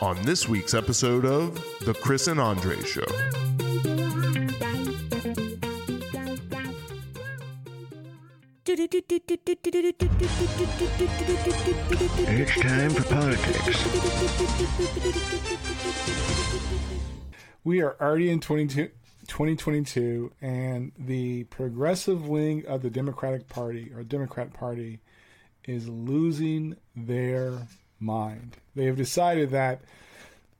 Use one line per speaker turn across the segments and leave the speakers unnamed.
on this week's episode of The Chris and Andre Show.
It's time for politics.
We are already in 22 2022, and the progressive wing of the Democratic Party or Democrat Party is losing their mind. They have decided that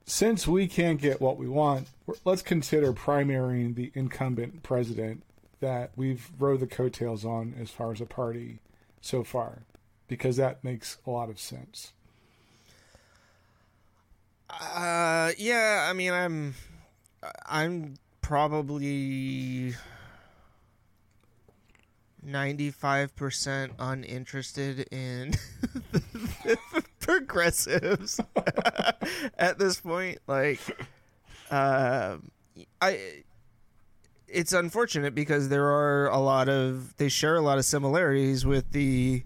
since we can't get what we want, let's consider primarying the incumbent president that we've rode the coattails on as far as a party so far, because that makes a lot of sense.
Uh, yeah. I mean, I'm, I'm probably ninety-five percent uninterested in progressives at this point. Like, uh, I. It's unfortunate because there are a lot of they share a lot of similarities with the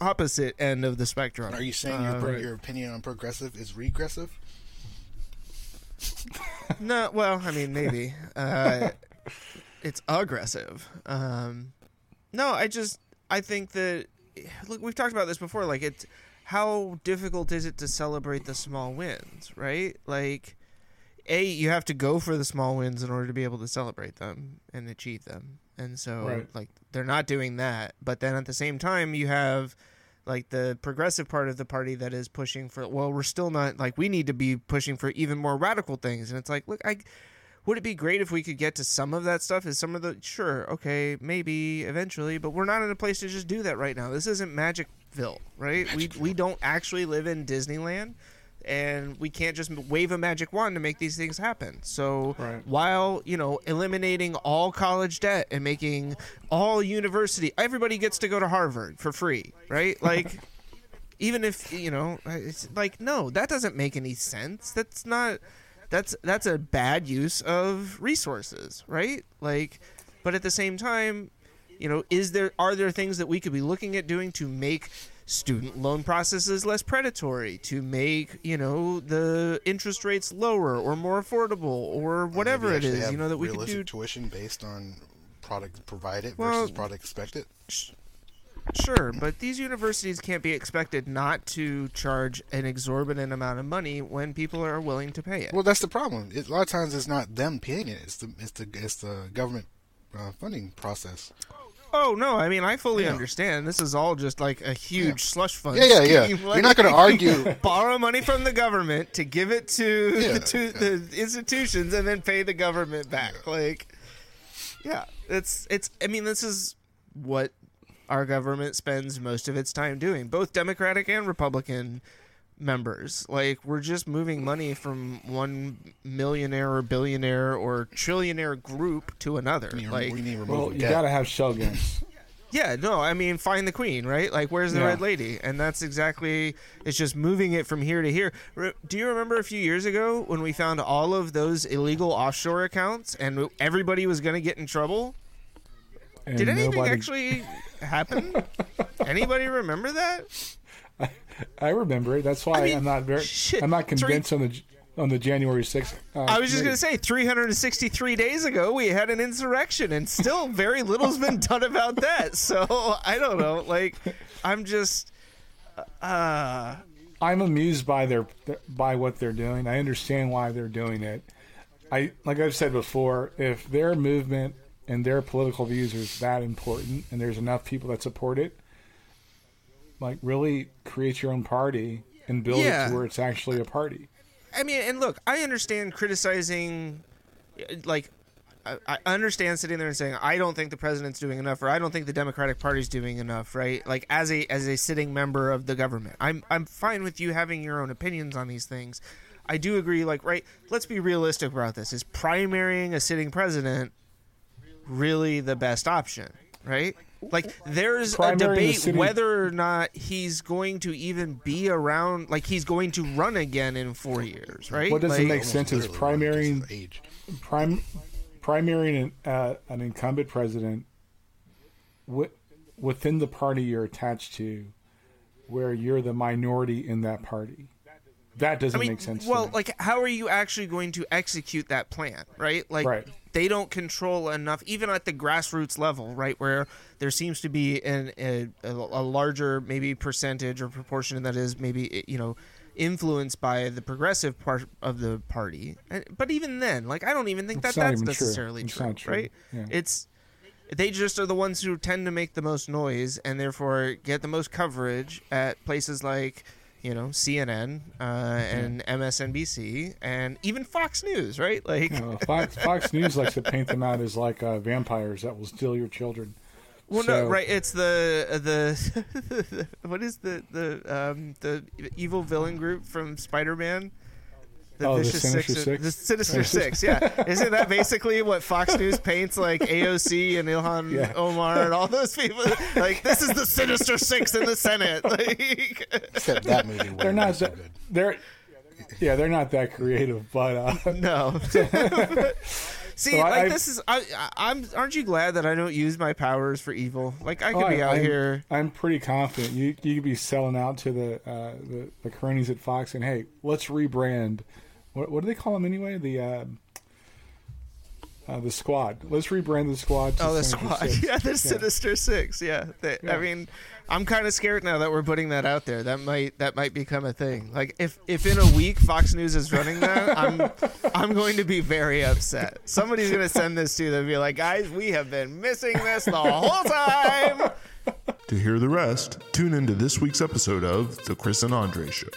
opposite end of the spectrum.
Are you saying
Uh,
your, your opinion on progressive is regressive?
No, well, I mean, maybe. Uh, it's aggressive. Um, no, I just, I think that, look, we've talked about this before. Like, it's, how difficult is it to celebrate the small wins, right? Like, A, you have to go for the small wins in order to be able to celebrate them and achieve them. And so,
Right.
like, they're not doing that. But then at the same time, you have like the progressive part of the party that is pushing for well we're still not like we need to be pushing for even more radical things and it's like look i would it be great if we could get to some of that stuff is some of the sure okay maybe eventually but we're not in a place to just do that right now this isn't magicville right we we don't actually live in disneyland and we can't just wave a magic wand to make these things happen. So
Right.
while you know eliminating all college debt and making all university, everybody gets to go to Harvard for free, right? Like, even if you know, it's like no, that doesn't make any sense. That's not. That's that's a bad use of resources, right? Like, but at the same time, you know, is there are there things that we could be looking at doing to make student loan processes less predatory, to make you know the interest rates lower or more affordable or whatever it is, you know, that we could do.
tuition based on product provided
Well-
versus product expected.
Sure, but these universities can't be expected not to charge an exorbitant amount of money when people are willing to pay it.
Well, that's the problem. It, a lot of times, it's not them paying it. It's the it's the it's the government uh, funding process.
Oh no, I mean I fully
Yeah.
understand. This is all just like a huge
Yeah.
slush fund.
Yeah, yeah, yeah. You're not going to argue.
borrow money from the government to give it to
Yeah,
the, to the institutions and then pay the government back. Like, yeah, it's it's. I mean, this is what our government spends most of its time doing, both Democratic and Republican members. Like, we're just moving money from one millionaire or billionaire or trillionaire group to another.
We need,
like,
we need
Well, you got to have shell games.
yeah, no, I mean, find the queen, right? Like, where's the
Yeah.
red lady? And that's exactly, it's just moving it from here to here. Re- Do you remember a few years ago when we found all of those illegal offshore accounts and everybody was going to get in trouble?
And
Did anything
nobody-
actually happen? Anybody remember that?
I I remember it. That's why
I mean,
I'm not very.
shit,
I'm not
three-
convinced on the on the January sixth. Uh,
I was just going to say, 363 days ago, we had an insurrection, and still very little's been done about that. So, I don't know. Like, I'm just. Uh,
I'm amused by their by what they're doing. I understand why they're doing it. I like I've said before, if their movement and their political views are that important, and there's enough people that support it, like really create your own party and build
Yeah.
it to where it's actually a party.
I mean, and look, I understand criticizing, like, I, I understand sitting there and saying I don't think the president's doing enough, or I don't think the Democratic Party's doing enough, right? Like, as a as a sitting member of the government, I'm I'm fine with you having your own opinions on these things. I do agree, like, right? Let's be realistic about this. Is primarying a sitting president really the best option, right? Like, there's a
a
debate
sitting-
whether or not he's going to even be around, like, he's going to run again in four years, right?
What doesn't
Like-
make sense is
Literally, because
primarying
of age.
prim, primarying an, uh, an incumbent president wi- within the party you're attached to, where you're the minority in that party. that doesn't
I mean,
make sense. to
well,
me.
like, how are you actually going to execute that plan, right? Like,
Right.
They don't control enough, even at the grassroots level, right, where there seems to be an, a, a, larger maybe percentage or proportion that is maybe eh, you know influenced by the progressive part of the party. But even then, like, I don't even think that that's necessarily true,
true.
right?
Yeah.
It's they just are the ones who tend to make the most noise and therefore get the most coverage at places like you know CNN uh, and MSNBC and even Fox News, right? Like,
Fox, Fox News likes to paint them out as like uh, vampires that will steal your children.
well, no, right? It's the the what is the the um, the evil villain group from Spider Man. The
Oh, the
Vicious
Sinister
Six,
Six?
the Sinister Six, yeah. Isn't that basically what Fox News paints like AOC and Ilhan
Yeah.
Omar and all those people? Like this is the Sinister Six in the Senate. Like,
Except that movie.
They're
wasn't so
that.
good.
They're yeah, they're not that creative, but uh,
no. See,
So
like
I-
this is I, I, I'm. Aren't you glad that I don't use my powers for evil? Like I could
Oh,
be out
I'm,
here.
I'm pretty confident you you could be selling out to the uh, the the cronies at Fox and hey, let's rebrand. What what do they call them anyway? The uh, uh, the squad. Let's rebrand the squad. To
Oh, the
Sinister
squad.
Six.
Yeah, the Sinister Six. Yeah. They-
Yeah.
I mean, I'm kind of scared now that we're putting that out there. That might that might become a thing. Like if if in a week Fox News is running that, I'm I'm going to be very upset. Somebody's going to send this to them and be like, guys, we have been missing this the whole time.
To hear the rest, tune into this week's episode of The Chris and Andre Show.